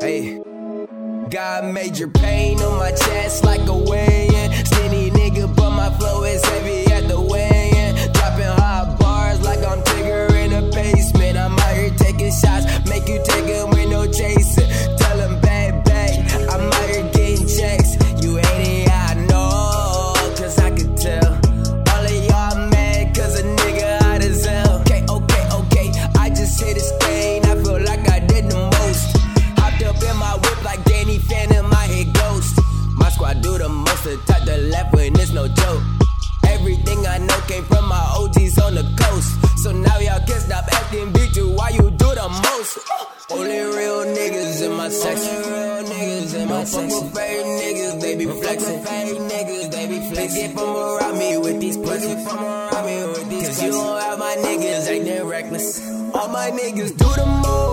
Hey, God made your pain on my chest like to touch the left when it's no joke. Everything I know came from my OGs on the coast. So now y'all can stop acting bitch, You why you do the most? Only real niggas in my section. Real niggas in my section. fake niggas, they be flexing. Fake niggas, they be flexing. Get from around me with these pussies. From around me with these Cause you don't have my niggas acting reckless. All my niggas do the most.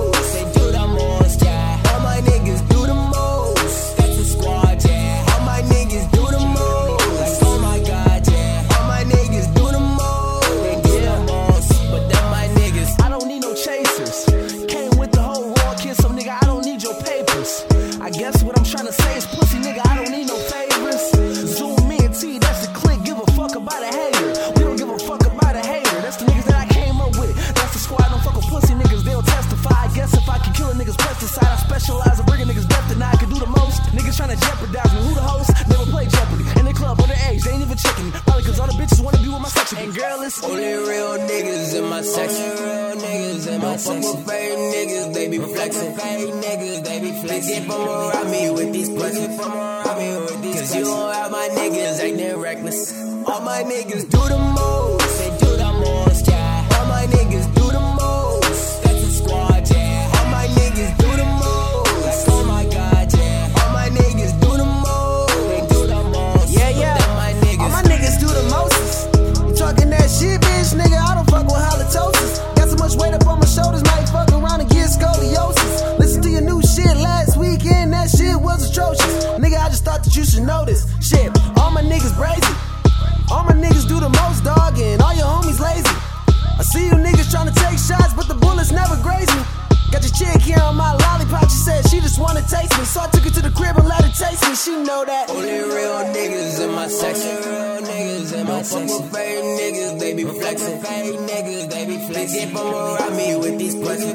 Guess what I'm trying to say is pussy, nigga, I don't section. And girl, it's Only real niggas in my section. Real niggas in my section. Fake niggas, they be flexing. Fake niggas, they be flexing. Get from around me with these. From around me with these Cause you don't have my niggas acting reckless. All my niggas do the most. Was atrocious. Nigga, I just thought that you should know this. Shit, all my niggas brazy. All my niggas do the most, dog, and all your homies lazy. I see you niggas trying to take shots, but the bullets never graze me. Got your chick here on my lollipop, she said she just wanna taste me. So I took her to the crib and her taste me. She know that. Only real niggas in my section. Real niggas in my section. Fake niggas, they be flexing. Fake niggas, they be flexing. Get from around me with these pussies.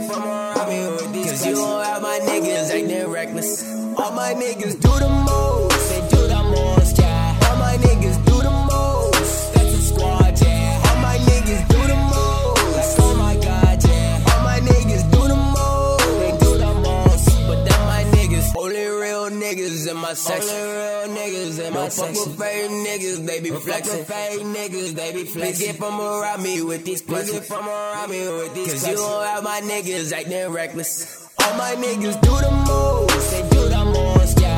Me with these Cause you don't have my niggas acting reckless. All my niggas do the most. niggas in my section. Only real niggas in my section. Fuck with fake niggas, they be flexing. Fake niggas, they be flexing. Please get from around me with these questions. Please get from around me with these Cause questions. you don't have my niggas acting reckless. All my niggas do the moves, they do the moves. yeah.